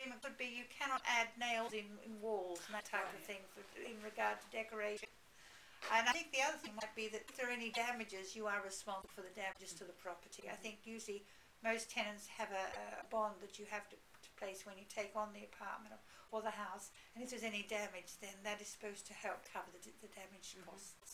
agreement could be you cannot add nails in, in walls and that type of thing for, in regard to decoration. And I think the other thing might be that if there are any damages, you are responsible for the damages to the property. I think usually most tenants have a, a bond that you have to, to place when you take on the apartment or, or the house. And if there's any damage, then that is supposed to help cover the, the damage mm-hmm. costs.